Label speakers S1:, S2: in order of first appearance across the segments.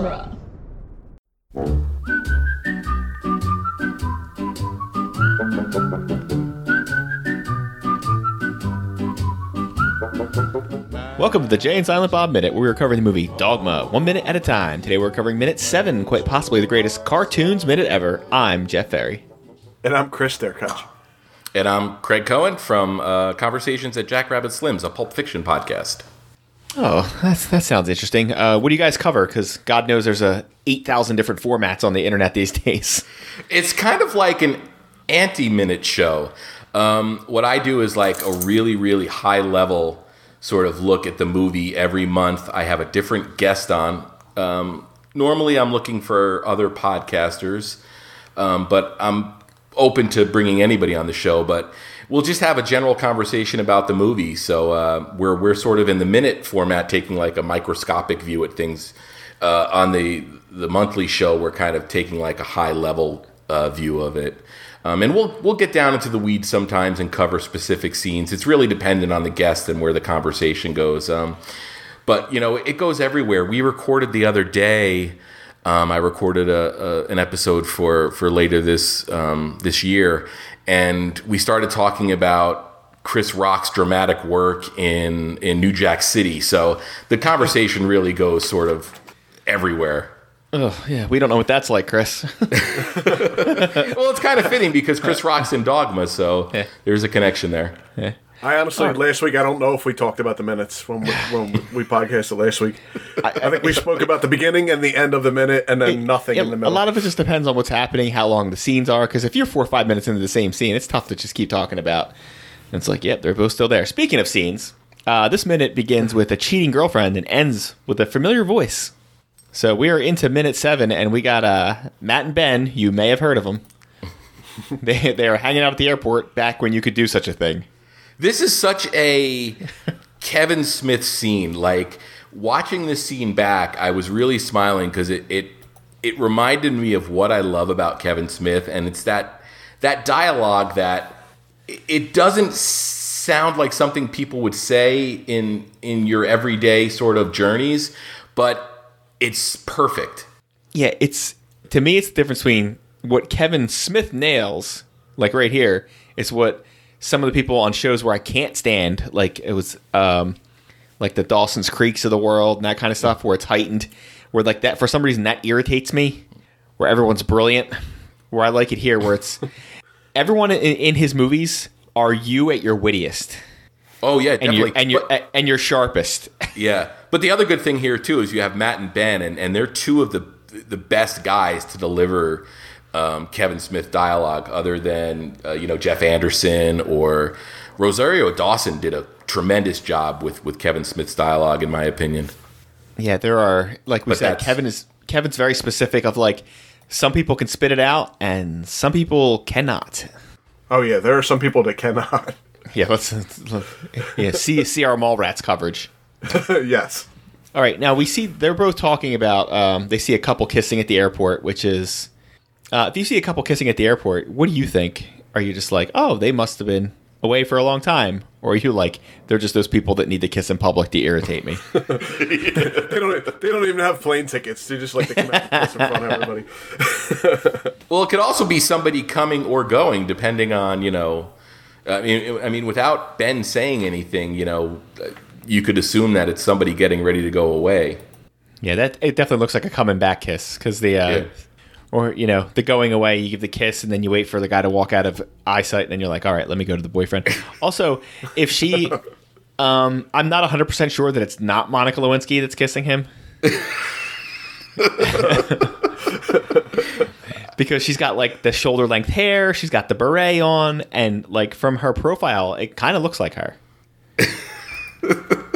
S1: genre.
S2: Welcome to the Jay and Silent Bob Minute, where we're covering the movie Dogma, one minute at a time. Today we're covering minute seven, quite possibly the greatest cartoons minute ever. I'm Jeff Ferry.
S3: And I'm Chris Derkach.
S4: And I'm Craig Cohen from uh, Conversations at Jackrabbit Slims, a Pulp Fiction podcast.
S2: Oh, that's, that sounds interesting. Uh, what do you guys cover? Because God knows there's a eight thousand different formats on the internet these days.
S4: It's kind of like an anti-minute show. Um, what I do is like a really, really high level sort of look at the movie every month. I have a different guest on. Um, normally, I'm looking for other podcasters, um, but I'm open to bringing anybody on the show. But we'll just have a general conversation about the movie. So uh, we're we're sort of in the minute format, taking like a microscopic view at things. Uh, on the the monthly show, we're kind of taking like a high level uh, view of it. Um, and we'll we'll get down into the weeds sometimes and cover specific scenes. It's really dependent on the guest and where the conversation goes. Um, but you know, it goes everywhere. We recorded the other day. Um, I recorded a, a, an episode for for later this um, this year, and we started talking about Chris Rock's dramatic work in in New Jack City. So the conversation really goes sort of everywhere.
S2: Oh yeah, we don't know what that's like, Chris.
S4: Well, it's kind of fitting because Chris Rock's in Dogma, so
S2: Yeah.
S4: there's a connection there.
S3: I honestly, last week, I don't know if we talked about the minutes when we, when we podcasted last week. I, think we spoke about the beginning and the end of the minute and then nothing
S2: Yeah,
S3: in the middle.
S2: a lot of it just depends on what's happening, how long the scenes are. Because if you're four or five minutes into the same scene, it's tough to just keep talking about. And it's like, yep, they're both still there. Speaking of scenes, uh, this minute begins with a cheating girlfriend and ends with a familiar voice. So we are into minute seven, and we got uh, Matt and Ben. You may have heard of them. they they are hanging out at the airport back when you could do such a thing.
S4: This is such a Kevin Smith scene. Like watching this scene back, I was really smiling because it, it it reminded me of what I love about Kevin Smith, and it's that that dialogue that it- doesn't sound like something people would say in in your everyday sort of journeys, but it's perfect.
S2: Yeah, it's to me, it's the difference between what Kevin Smith nails, like right here, is what some of the people on shows where I can't stand, like it was, um, like the Dawson's Creeks of the world and that kind of stuff, where it's heightened, where like that for some reason that irritates me, where everyone's brilliant, where I like it here, where it's everyone in, in his movies are you at your wittiest
S4: Oh yeah,
S2: and
S4: definitely.
S2: you're and you're
S4: But-
S2: and you're sharpest.
S4: Yeah, but the other good thing here too is you have Matt and Ben, and, and they're two of the the best guys to deliver um, Kevin Smith dialogue, other than uh, you know Jeff Anderson or Rosario Dawson did a tremendous job with with Kevin Smith's dialogue, in my opinion.
S2: Yeah, there are like we
S4: But
S2: said, Kevin is Kevin's very specific of like some people can spit it out and some people cannot.
S3: oh, yeah, there are some people that cannot.
S2: Yeah, let's, let's yeah, see see our Mallrats coverage.
S3: yes.
S2: All right, now we see they're both talking about um, they see a couple kissing at the airport, which is uh, if you see a couple kissing at the airport, what do you think? Are you just like, oh, they must have been away for a long time, or are you like they're just those people that need to kiss in public to irritate me?
S3: They don't, they don't even have plane tickets. They just like to come out and kiss in front of everybody.
S4: Well, it could also be somebody coming or going, depending on you know. I mean, I mean, without Ben saying anything, you know, you could assume that it's somebody getting ready to go away.
S2: Yeah, that it definitely looks like a coming back kiss because the uh,
S4: Yeah.
S2: Or you know the going away, you give the kiss and then you wait for the guy to walk out of eyesight, and then you're like, all right, let me go to the boyfriend. also, if she, um, I'm not 100 percent sure that it's not Monica Lewinsky that's kissing him. because she's got like the shoulder length hair, she's got the beret on, and like from her profile, it kind of looks like her.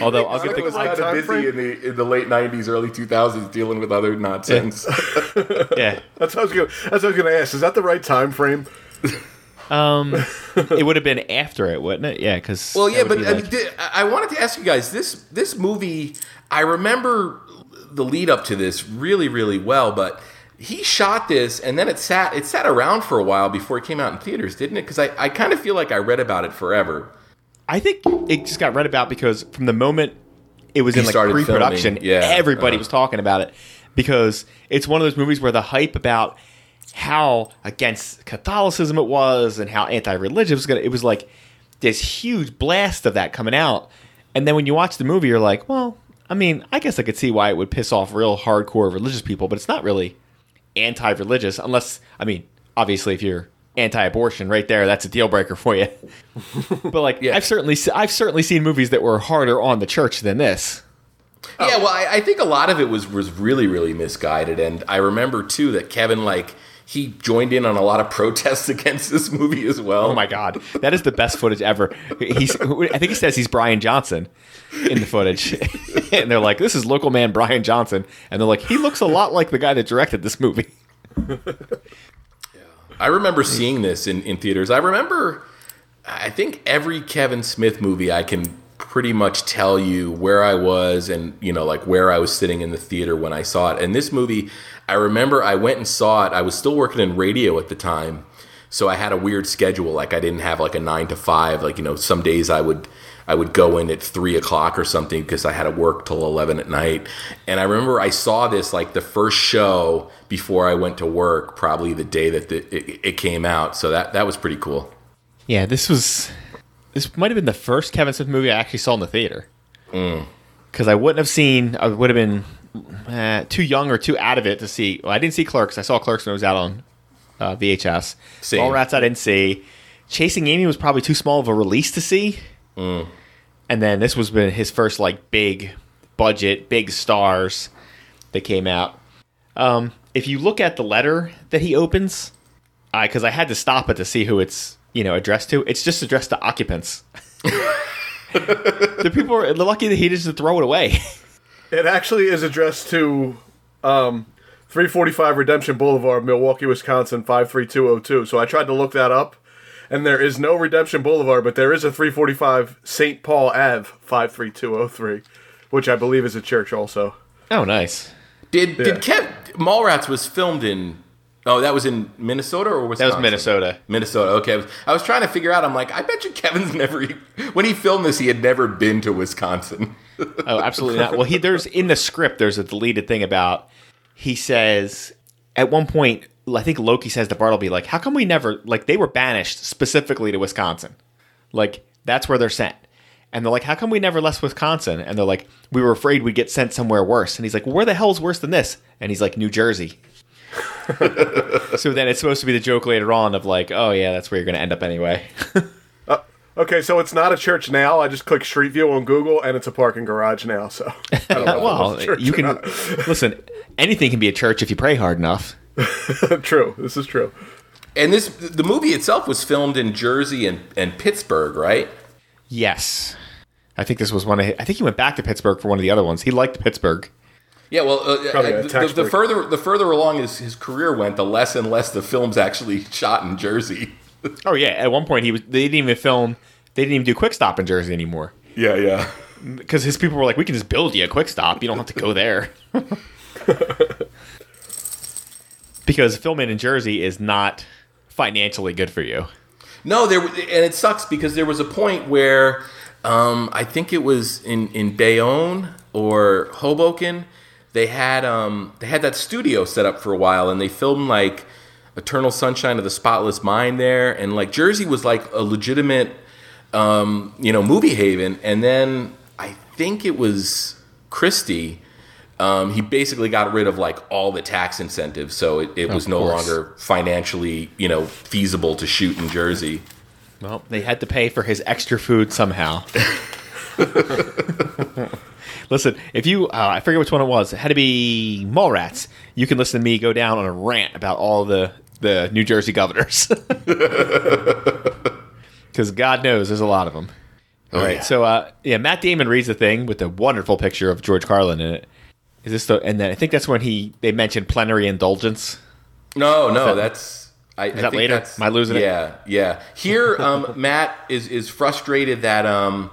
S2: Although I'll give
S4: I
S2: the
S4: was
S3: Like
S4: kind of busy
S3: frame?
S4: in the in the late '90s, early 2000s, dealing with other nonsense.
S2: yeah.
S3: That's what I was gonna. That's what I was gonna ask. Is that the right time frame?
S2: Um, it would have been after it, wouldn't it? Yeah, because
S4: well, yeah, but I, mean, di- I wanted to ask you guys this this movie. I remember the lead up to this really, really well, but he shot this and then it sat it sat around for a while before it came out in theaters, didn't it? Because I, I kind of feel like I read about it forever.
S2: I think it just got read about because from the moment it was
S4: He
S2: in like pre-production,
S4: yeah,
S2: everybody
S4: uh.
S2: was talking about it because it's one of those movies where the hype about how against Catholicism it was and how anti-religious it was gonna. It was like this huge blast of that coming out, and then when you watch the movie, you're like, well, I mean, I guess I could see why it would piss off real hardcore religious people, but it's not really anti-religious unless, I mean, obviously if you're anti-abortion, right there, that's a deal breaker for you. but like,
S4: Yeah.
S2: I've certainly i've certainly seen movies that were harder on the church than this.
S4: Yeah, oh. well, I, I think a lot of it was was really really misguided, and I remember too that Kevin like he joined in on a lot of protests against this movie as well.
S2: Oh my god, that is the best footage ever. He's I think he says he's Brian Johnson in the footage, and they're like, "This is local man Brian Johnson," and they're like, "He looks a lot like the guy that directed this movie."
S4: I remember seeing this in, in theaters. I remember, I think every Kevin Smith movie, I can pretty much tell you where I was and, you know, like where I was sitting in the theater when I saw it. And this movie, I remember I went and saw it. I was still working in radio at the time. So I had a weird schedule. Like I didn't have like a nine to five. Like, you know, some days I would. I would go in at three o'clock or something because I had to work till eleven at night. And I remember I saw this like the first show before I went to work, probably the day that the, it, it came out. So that that was pretty cool.
S2: Yeah, this was this might have been the first Kevin Smith movie I actually saw in the theater. Because I wouldn't have seen, I would have been uh, too young or too out of it to see. Well, I didn't see Clerks. I saw Clerks when it was out on uh, VHS.
S4: Same.
S2: All Rats I didn't see. Chasing Amy was probably too small of a release to see. And then this was been his first like big budget, big stars that came out. Um, if you look at the letter that he opens, because I had to stop it to see who it's you know addressed to. It's just addressed to occupants. the people are lucky that he doesn't throw it away.
S3: It actually is addressed to um, 345 Redemption Boulevard, Milwaukee, Wisconsin 53202. So I tried to look that up, and there is no Redemption Boulevard, but there is a 345 St. Paul Ave 53203, which I believe is a church also.
S2: oh, nice.
S4: Did
S3: Yeah.
S4: did Kev Mallrats was filmed in? Oh, that was in Minnesota or
S2: was
S4: That
S2: was Minnesota.
S4: Minnesota. Okay, I was, I was trying to figure out. I'm like, I bet you Kevin's never. When he filmed this, he had never been to Wisconsin.
S2: Oh, absolutely not. Well, he there's in the script there's a deleted thing about he says at one point I think Loki says to Bartleby like, "How come we never like they were banished specifically to Wisconsin? Like that's where they're sent." And they're like, "How come we never left Wisconsin?" And they're like, "We were afraid we'd get sent somewhere worse." And he's like, "Where the hell's worse than this?" And he's like, "New Jersey." so then it's supposed to be the joke later on of like, "Oh yeah, that's where you're going to end up anyway."
S3: Uh, okay, so it's not a church now. I just click Street View on Google, and it's a parking garage now. So I don't know if
S2: well,
S3: it's a church
S2: you can listen. Anything can be a church if you pray hard enough.
S3: true. This is true.
S4: And this the movie itself was filmed in Jersey and, and Pittsburgh, right?
S2: Yes. I think this was one of his, I think he went back to Pittsburgh for one of the other ones. He liked Pittsburgh.
S4: Yeah, well, uh,
S3: Probably
S4: uh, the, the further the further along his, his career went, the less and less the films actually shot in Jersey.
S2: Oh yeah, at one point he was they didn't even film they didn't even do quick stop in Jersey anymore.
S4: Yeah, yeah.
S2: Because his people were like, We can just build you a quick stop. You don't have to go there. because filming in Jersey is not financially good for you.
S4: No, there and it sucks because there was a point where um, I think it was in in Bayonne or Hoboken. They had um, they had that studio set up for a while, and they filmed like Eternal Sunshine of the Spotless Mind there, and like Jersey was like a legitimate um, you know movie haven. And then I think it was Christie. Um, he basically got rid of like all the tax incentives, so it, it was no
S2: course.
S4: longer financially, you know, feasible to shoot in Jersey.
S2: Well, they had to pay for his extra food somehow. listen, if you, uh, I forget which one it was, it had to be Mallrats. You can listen to me go down on a rant about all the, the New Jersey governors. Because God knows there's a lot of them. All right,
S4: yeah.
S2: so uh, yeah, Matt Damon reads the thing with a wonderful picture of George Carlin in it. Is this the? And then I think that's when he they mentioned plenary indulgence.
S4: No, no,
S2: that-
S4: that's I, I
S2: that
S4: think
S2: later?
S4: That's,
S2: Am I losing it?
S4: yeah, Yeah, Here, um, Matt is is frustrated that um,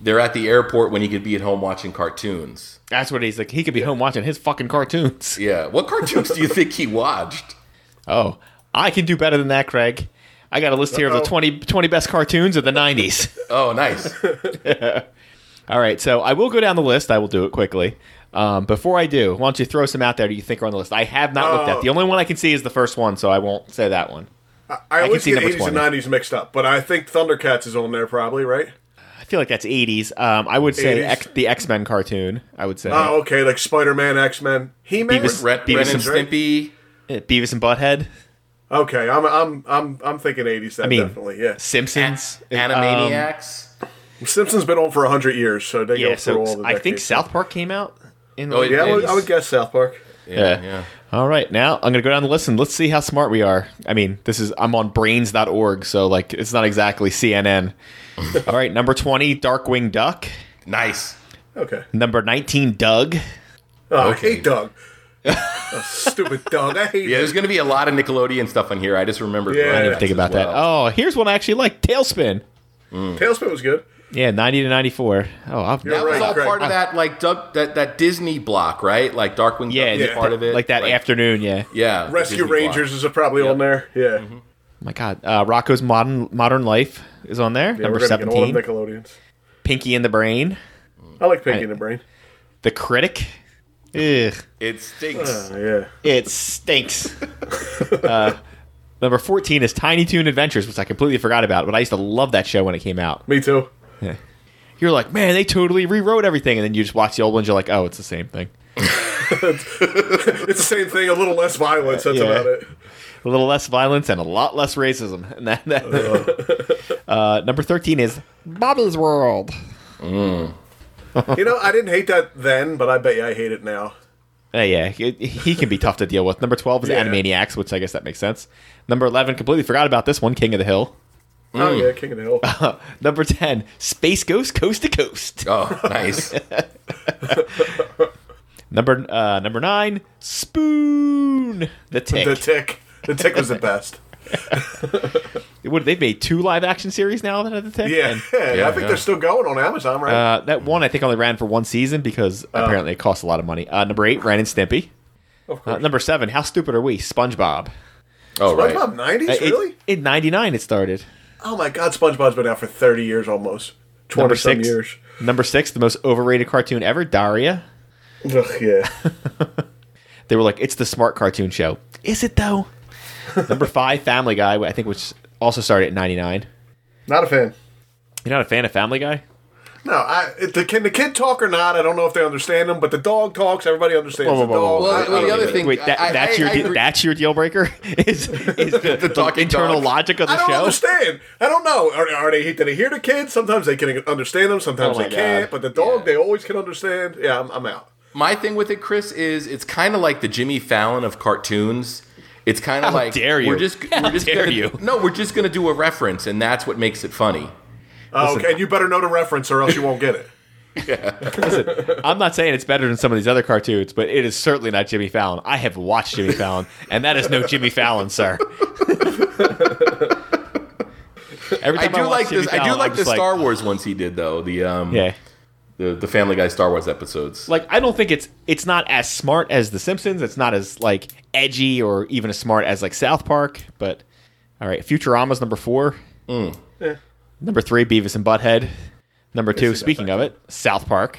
S4: they're at the airport when he could be at home watching cartoons.
S2: That's what he's like. He could be home watching his fucking cartoons.
S4: Yeah, what cartoons do you think he watched?
S2: Oh, I can do better than that, Craig. I got a list here of the
S3: Uh-oh.
S2: 20, 20 best cartoons of the 90s.
S4: Oh, nice.
S2: All right, so I will go down the list. I will do it quickly. Um, before I do, why don't you throw some out there that you think are on the list? I have not looked at.
S3: Oh.
S2: The only one I can see is the first one, so I won't say that one.
S3: I, I always
S2: see
S3: get
S2: number
S3: 80s and
S2: 20.
S3: 90s mixed up, but I think Thundercats is on there probably, right?
S2: I feel like that's 80s. Um, I would say
S3: 80s?
S2: X, the X Men cartoon. I would say
S3: Oh, okay, like Spider Man, X Men, He Man.
S2: Beavis-
S4: Ren,
S2: Beavis
S4: Ren and
S2: and
S4: Stimpy.
S2: Uh, Beavis and Butthead,
S3: Okay, I'm I'm I'm I'm thinking 80s. Then
S2: I mean,
S3: definitely, yeah.
S2: Simpsons, um,
S4: Animaniacs.
S3: Simpsons been on for hundred years, so they
S2: yeah,
S3: go through all
S2: so
S3: the.
S2: I think
S3: decades.
S2: South Park came out. In oh, the
S4: Oh,
S3: Yeah, I would, I would guess South Park.
S4: yeah,
S2: Yeah.
S4: yeah.
S2: All right, now I'm gonna go down the list and let's see how smart we are. I mean, this is I'm on brains.org, so like it's not exactly CNN. All right, number 20, Darkwing Duck.
S4: Nice.
S3: Okay.
S2: Number 19, Doug.
S3: Oh,
S4: Okay.
S3: I hate Doug. Oh, stupid Doug. I hate.
S4: Yeah, there's going to be a lot of Nickelodeon stuff on here. I just remembered.
S3: Yeah. I
S2: I didn't think
S4: as
S2: about that. Oh, here's one I actually like, TaleSpin.
S3: Mm. TaleSpin was good.
S2: Yeah, 90 to 94. Oh, I'll,
S3: You're
S4: That was all
S3: Craig.
S4: part of that, like Doug, that that Disney block, right? Like Darkwing
S2: yeah,
S4: Duck was
S2: yeah,
S4: part of it,
S2: like that afternoon. Yeah.
S4: Yeah,
S3: Rescue
S4: Disney block.
S3: Rangers is probably on there. Yeah.
S2: Oh my God, uh, Rocko's Modern Modern Life is on there.
S3: yeah
S2: number
S3: we're gonna get all
S2: 17.
S3: the Nickelodeons.
S2: Pinky and the Brain.
S3: I like Pinky and the Brain.
S2: The Critic. Ugh.
S4: It stinks.
S3: Oh, yeah.
S2: It stinks. uh, number 14 is Tiny Toon Adventures, which I completely forgot about, but I used to love that show when it came out.
S3: Me too.
S2: You're like, man, they totally rewrote everything. And then you just watch the old ones, you're like, oh, it's the same thing.
S3: It's the same thing, a little less violence. That's
S2: Yeah.
S3: about it.
S2: A little less violence and a lot less racism. And that, that uh, number 13 is Bobby's World.
S3: You know, I didn't hate that then, but I bet you I hate it now.
S2: Uh, yeah, he, he can be tough to deal with. Number 12 is
S3: Yeah.
S2: Animaniacs, which I guess that makes sense. Number 11, completely forgot about this one, King of the Hill.
S3: Oh yeah, King of the Hill.
S2: Number 10, Space Ghost Coast to Coast.
S4: Oh, nice.
S2: Number uh, number 9, Spoon. The Tick.
S3: the Tick. The Tick was the best.
S2: what, they've made two live action series now that have The Tick?
S3: Yeah,
S2: And,
S3: yeah,
S4: Yeah,
S3: I think
S4: yeah.
S3: they're still going on Amazon, right?
S2: uh, that one I think only ran for one season because apparently it cost a lot of money. Uh, number 8, Ren and Stimpy.
S3: of
S2: Uh, number 7, How Stupid Are We? SpongeBob.
S4: Oh, right.
S3: SpongeBob '90s,
S2: Uh, it-
S3: really?
S2: In 99 it started.
S3: Oh my God, SpongeBob's been out for 30 years almost. 20
S2: Number
S3: some years.
S2: Number 6, the most overrated cartoon ever, Daria.
S3: Ugh, yeah.
S2: They were like, it's the smart cartoon show. Is it though? Number five, Family Guy, I think, which also started at 99.
S3: Not a fan.
S2: You're not a fan of Family Guy?
S3: No, I, the, can the kid talk or not? I don't know if they understand him, but the dog talks. Everybody understands
S2: Whoa, whoa,
S3: the dog.
S4: Well,
S3: I- I
S4: the other thing-
S2: Wait, that,
S4: I-
S2: that's
S4: I-
S2: your
S4: I
S2: de- that's your deal breaker? is is the, the,
S4: talking
S2: internal
S4: dog.
S2: logic of the
S3: I don't
S2: show?
S3: understand. I don't know. Are, are they? Did they hear the kids? Sometimes they can understand them. Sometimes
S2: Oh my
S3: they can't.
S2: God.
S3: But the dog,
S4: Yeah.
S3: they always can understand. Yeah, I'm, I'm out.
S4: My thing with it, Chris, is it's kind of like the Jimmy Fallon of cartoons. It's kind of like
S2: dare you.
S4: we're just
S2: How
S4: we're just
S2: dare
S4: gonna,
S2: you.
S4: No, we're just gonna do a reference, and that's what makes it funny.
S3: Oh, okay, and you better know the reference, or else you won't get it.
S2: Listen, I'm not saying it's better than some of these other cartoons, but it is certainly not Jimmy Fallon. I have watched Jimmy Fallon, and that is no Jimmy Fallon, sir. Every
S4: I do
S2: watch
S4: like
S2: Jimmy
S4: this. I do
S2: Fallon,
S4: like
S2: I'm
S4: the
S2: just
S4: Star Wars ones he did though. The um
S2: Yeah.
S4: the the Family Guy Star Wars episodes.
S2: like I don't think it's it's not as smart as The Simpsons. It's not as like edgy or even as smart as like South Park. But all right, Futurama's number four.
S4: Mm.
S3: Eh.
S2: Number three, Beavis and Butthead. Number two, speaking of it, South Park.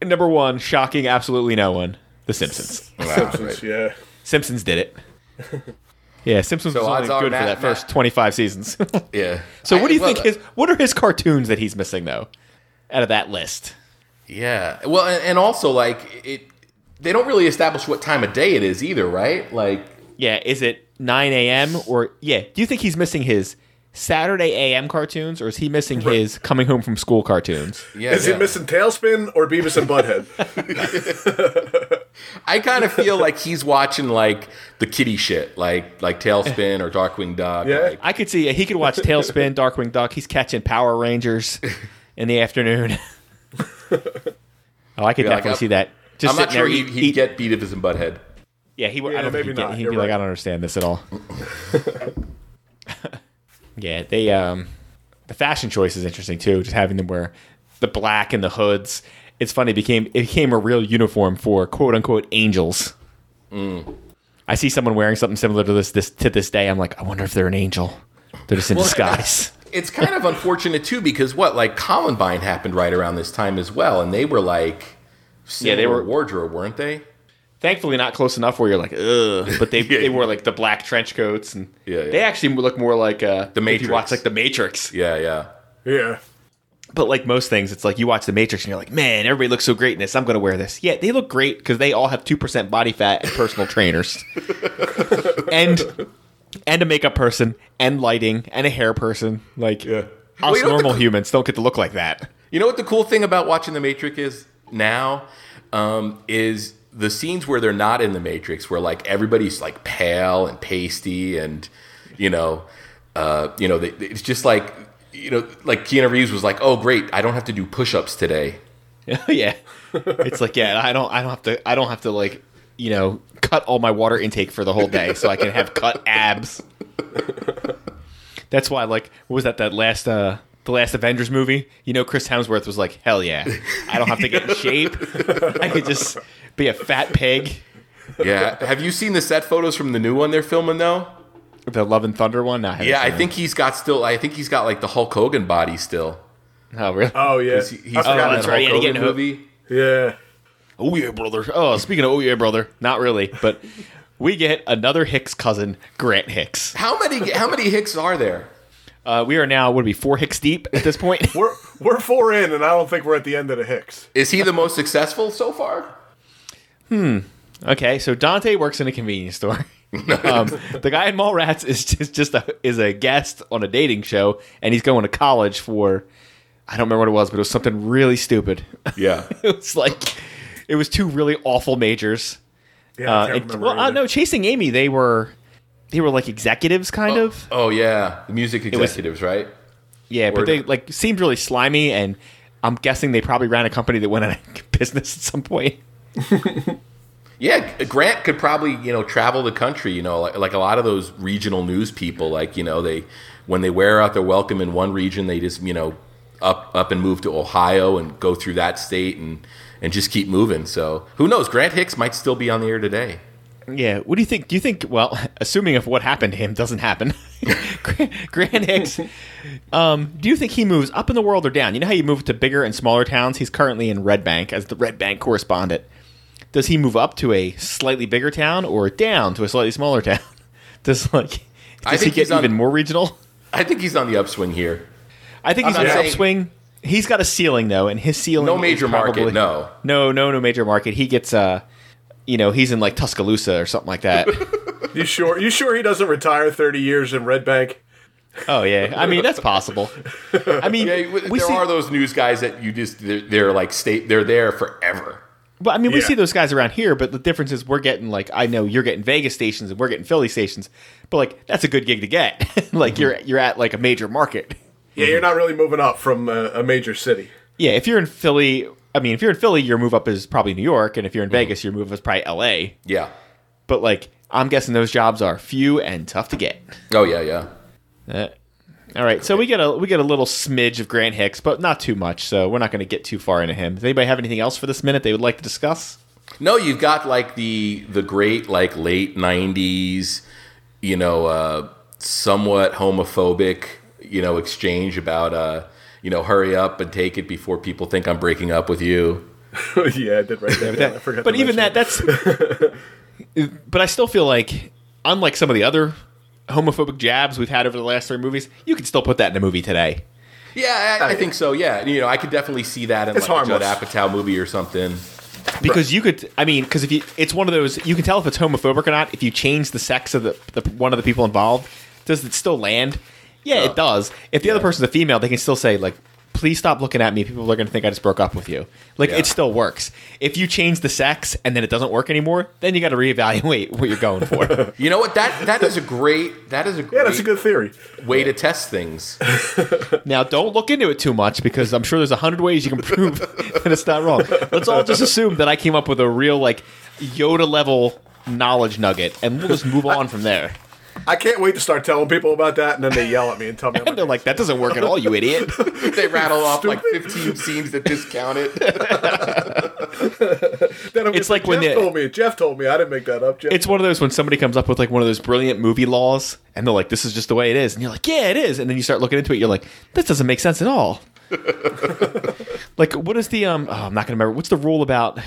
S2: And number one, shocking absolutely no one, The Simpsons.
S4: Wow,
S3: Simpsons, yeah.
S2: Simpsons did it. Yeah, Simpsons
S4: So
S2: was only
S4: odds are
S2: good for
S4: Matt-
S2: that first
S4: Matt-
S2: 25 seasons.
S4: Yeah.
S2: so what
S4: I-
S2: do you
S4: well,
S2: think his what are his cartoons that he's missing though? Out of that list.
S4: Yeah. Well, and, and also like it, they don't really establish what time of day it is either, right? Like,
S2: Yeah, is it 9 a.m. or yeah? Do you think he's missing his Saturday a.m. cartoons, or is he missing his coming home from school cartoons?
S4: yeah.
S3: Is
S4: yeah.
S3: he missing TaleSpin or Beavis and Butthead?
S4: I kind of feel like he's watching like the kitty shit, like like TaleSpin or Darkwing Duck.
S3: Yeah.
S4: like-
S2: I could see he could watch TaleSpin, Darkwing Duck. He's catching Power Rangers in the afternoon. oh, I could
S4: Yeah, like,
S2: definitely
S4: I'm-
S2: see that. Just
S4: I'm not
S2: sitting
S4: sure
S2: there,
S4: he'd, he'd
S2: eat-
S4: get Beavis and Butthead.
S2: Yeah, he would.
S3: Yeah,
S2: I don't think
S3: maybe
S2: he'd, get,
S3: not.
S2: he'd
S3: You're
S2: be like. I don't understand this at all. Yeah, they um, the fashion choice is interesting too. Just having them wear the black and the hoods. It's funny. It became it became a real uniform for quote unquote angels. I see someone wearing something similar to this this to this day. I'm like, I wonder if they're an angel. They're just in disguise.
S4: it's kind of unfortunate too because what like Columbine happened right around this time as well, and they were like
S2: Yeah, they
S4: similar
S2: were-
S4: wardrobe, weren't they?
S2: Thankfully, not close enough where you're like, ugh. But they
S4: Yeah.
S2: they wore like the black trench coats, and
S4: Yeah, yeah.
S2: they actually look more like uh,
S4: The
S2: If
S4: Matrix.
S2: you watch like the Matrix,
S4: Yeah, yeah.
S3: Yeah.
S2: but like most things, it's like you watch the Matrix and you're like, man, everybody looks so great in this. I'm gonna wear this. Yeah, they look great because they all have two percent body fat and personal trainers, and and a makeup person and lighting and a hair person. Like
S4: Yeah.
S2: us
S4: Well, you know what the
S2: normal
S4: co-
S2: humans don't get to look like that.
S4: You know what the cool thing about watching the Matrix is now um, is the scenes where they're not in the Matrix, where like everybody's like pale and pasty, and you know, uh, you know, they, it's just like you know, like Keanu Reeves was like, "Oh, great, I don't have to do push-ups today."
S2: yeah, it's like yeah, I don't I don't have to I don't have to like you know cut all my water intake for the whole day so I can have cut abs. That's why like what was that that last uh the last Avengers movie? You know, Chris Hemsworth was like, hell yeah, I don't have to get in shape. I could just be a fat pig.
S4: Yeah, have you seen the set photos from the new one they're filming though?
S2: The Love and Thunder one. No, I
S4: Yeah, I
S2: seen
S4: think he's got still. I think he's got like the Hulk Hogan body still.
S2: Oh really?
S3: Oh yeah.
S4: He's, he's
S3: I
S4: got
S3: forgot
S2: that's right,
S4: Hulk
S2: yeah, he
S4: Hogan
S2: getting hooked.
S4: movie.
S3: Yeah.
S2: Oh yeah, brother. Oh, speaking of oh yeah, brother. Not really, but we get another Hicks cousin, Grant Hicks.
S4: How many? How many Hicks are there?
S2: Uh, we are now would it be four Hicks deep at this point.
S3: We're we're four in, and I don't think we're at the end of the Hicks.
S4: Is he the most successful so far?
S2: Okay, so Dante works in a convenience store. um, the guy in Mallrats is just just a, is a guest on a dating show, and he's going to college for I don't remember what it was, but it was something really stupid.
S4: Yeah.
S2: it was like it was two really awful majors.
S3: Yeah,
S2: Uh, and- well, uh, no, Chasing Amy, they were they were like executives, kind of.
S4: Oh yeah, the music
S2: was-
S4: executives, right?
S2: Yeah, but they like seemed really slimy, and I'm guessing they probably ran a company that went out of business at some point.
S4: Yeah, Grant could probably you know travel the country. You know, like, like a lot of those regional news people. Like you know, they when they wear out their welcome in one region, they just you know up up and move to Ohio and go through that state and and just keep moving. So who knows? Grant Hicks might still be on the air today.
S2: Yeah. What do you think? Do you think? Well, assuming if what happened to him doesn't happen, Grant Hicks, um, do you think he moves up in the world or down? You know how you move to bigger and smaller towns. He's currently in Red Bank as the Red Bank correspondent. Does he move up to a slightly bigger town or down to a slightly smaller town? Does like
S4: I
S2: does he get
S4: he's on-
S2: even more regional?
S4: I think he's on the upswing here.
S2: I think
S4: I'm
S2: he's on the
S4: saying-
S2: upswing. He's got a ceiling though, and his ceiling
S4: No
S2: is
S4: major market, no.
S2: no, no, no major market. He gets uh, you know, he's in like Tuscaloosa or something like that.
S3: You sure? You sure he doesn't retire thirty years in Red Bank?
S2: oh yeah, I mean that's possible. I mean,
S4: Yeah,
S2: we
S4: there
S2: see,
S4: are those news guys that you just they're, they're like state they're there forever.
S2: But I mean we
S3: Yeah.
S2: see those guys around here. But the difference is we're getting like I know you're getting Vegas stations and we're getting Philly stations, but like that's a good gig to get. like you're you're at like a major market.
S3: Yeah, you're not really moving up from a, a major city.
S2: Yeah, if you're in Philly, I mean if you're in Philly, your move up is probably New York, and if you're in Vegas, your move up is probably L.A.
S4: Yeah.
S2: But like I'm guessing those jobs are few and tough to get.
S4: Oh yeah, yeah.
S2: Uh, all right, so we get a we get a little smidge of Grant Hicks, but not too much. So we're not going to get too far into him. Does anybody have anything else for this minute they would like to discuss?
S4: No, you've got like the the great like late '90s, you know, uh, somewhat homophobic, you know, exchange about uh, you know, hurry up and take it before people think I'm breaking up with you.
S3: yeah, I did right there.
S2: That-
S3: I forgot
S2: but
S3: to
S2: even that, that's. but I still feel like, unlike some of the other homophobic jabs we've had over the last three movies, you could still put that in a movie today.
S4: Yeah, I, I think so. Yeah, you know, I could definitely see that in
S3: It's
S4: like a Judd
S3: harmless.
S4: Apatow movie or something.
S2: Because you could, I mean, because if you, it's one of those, you can tell if it's homophobic or not if you change the sex of the, the one of the people involved. Does it still land? Yeah, it uh, does. If the other person's a female, they can still say like, "Please stop looking at me. People are going to think I just broke up with you." Like
S4: Yeah.
S2: it still works. If you change the sex and then it doesn't work anymore, then you got to reevaluate what you're going for.
S4: You know what? That that is a great that is a great
S3: Yeah, that's a good theory.
S4: way to test things.
S2: now, don't look into it too much because I'm sure there's a hundred ways you can prove that it's not wrong. Let's all just assume that I came up with a real like Yoda level knowledge nugget, and we'll just move on from there.
S3: I can't wait to start telling people about that, and then they yell at me and tell me. I'm
S2: And they're like, that doesn't work at all, you idiot.
S4: they rattle off like 15 scenes that discount it.
S2: It's
S3: just
S2: like when
S3: Jeff
S2: the-
S3: told me. Jeff told me. I didn't make that up. Jeff.
S2: It's one of those when somebody comes up with like one of those brilliant movie laws, and they're like, "This is just the way it is," and you're like, "Yeah, it is," and then you start looking into it, you're like, "This doesn't make sense at all." like, what is the um? Oh, I'm not gonna remember. What's the rule about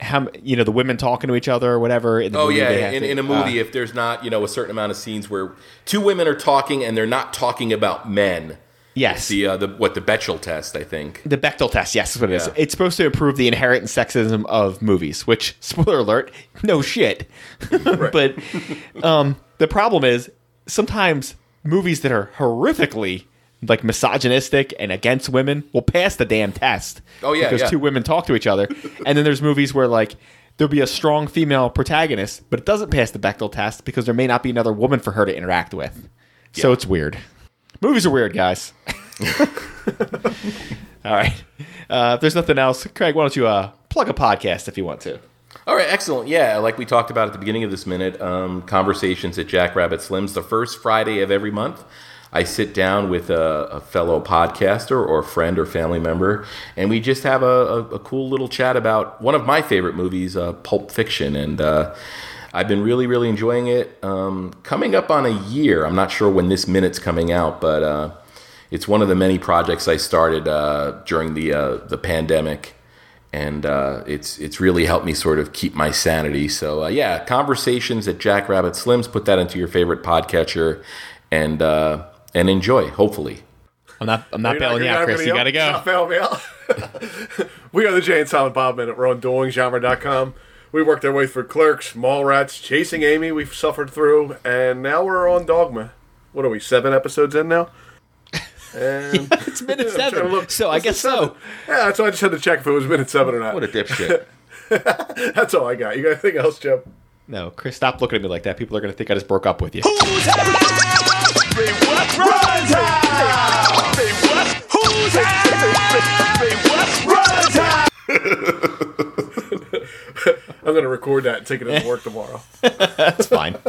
S2: how you know the women talking to each other or whatever? In the
S4: Oh
S2: movie
S4: yeah, in,
S2: to-
S4: in a movie,
S2: uh,
S4: if there's not you know a certain amount of scenes where two women are talking and they're not talking about men,
S2: yes,
S4: the uh, the what the Bechdel test, I think.
S2: The Bechdel test, yes, is what it is. It's supposed to improve the inherent sexism of movies, which, spoiler alert, no shit. but um, the problem is sometimes movies that are horrifically like misogynistic and against women will pass the damn test.
S4: Oh, yeah,
S2: because
S4: yeah.
S2: two women talk to each other, and then there's movies where like there'll be a strong female protagonist, but it doesn't pass the Bechdel test because there may not be another woman for her to interact with. So it's weird. Movies are weird, guys. All right. Uh, if there's nothing else, Craig, why don't you uh, plug a podcast if you want to?
S4: All right, excellent. Yeah, like we talked about at the beginning of this minute, um, conversations at Jackrabbit Slim's the first Friday of every month. I sit down with a, a fellow podcaster or a friend or family member, and we just have a, a, a cool little chat about one of my favorite movies, uh, Pulp Fiction. And uh, I've been really, really enjoying it. Um, coming up on a year, I'm not sure when this minute's coming out, but uh, it's one of the many projects I started uh, during the uh, the pandemic and uh, it's it's really helped me sort of keep my sanity. So uh, yeah, conversations at Jackrabbit Slims. Put that into your favorite podcatcher, and uh, and enjoy. Hopefully,
S2: I'm not. I'm not
S3: You're
S2: bailing you out, Chris. You gotta go.
S3: Not bail me out. we are the Jay and Silent Bob Minute. We're on duelinggenre.com. We worked our way through Clerks, Mallrats, Chasing Amy. We've suffered through, and now we're on Dogma. What are we? Seven episodes in now. And
S2: It's minute
S3: I'm trying to
S2: seven.
S3: look.
S2: So I guess so.
S3: Yeah, so I just had to check if it was minute seven or not.
S4: what a dipshit.
S3: That's all I got. You got anything else, Jeff?
S2: No, Chris, stop looking at me like that. People are gonna think I just broke up with you.
S1: Who's house? Say what? Runs house. Say what? Who's house? Say what? Runs house.
S3: I'm going to record that and take it into work tomorrow.
S2: That's fine.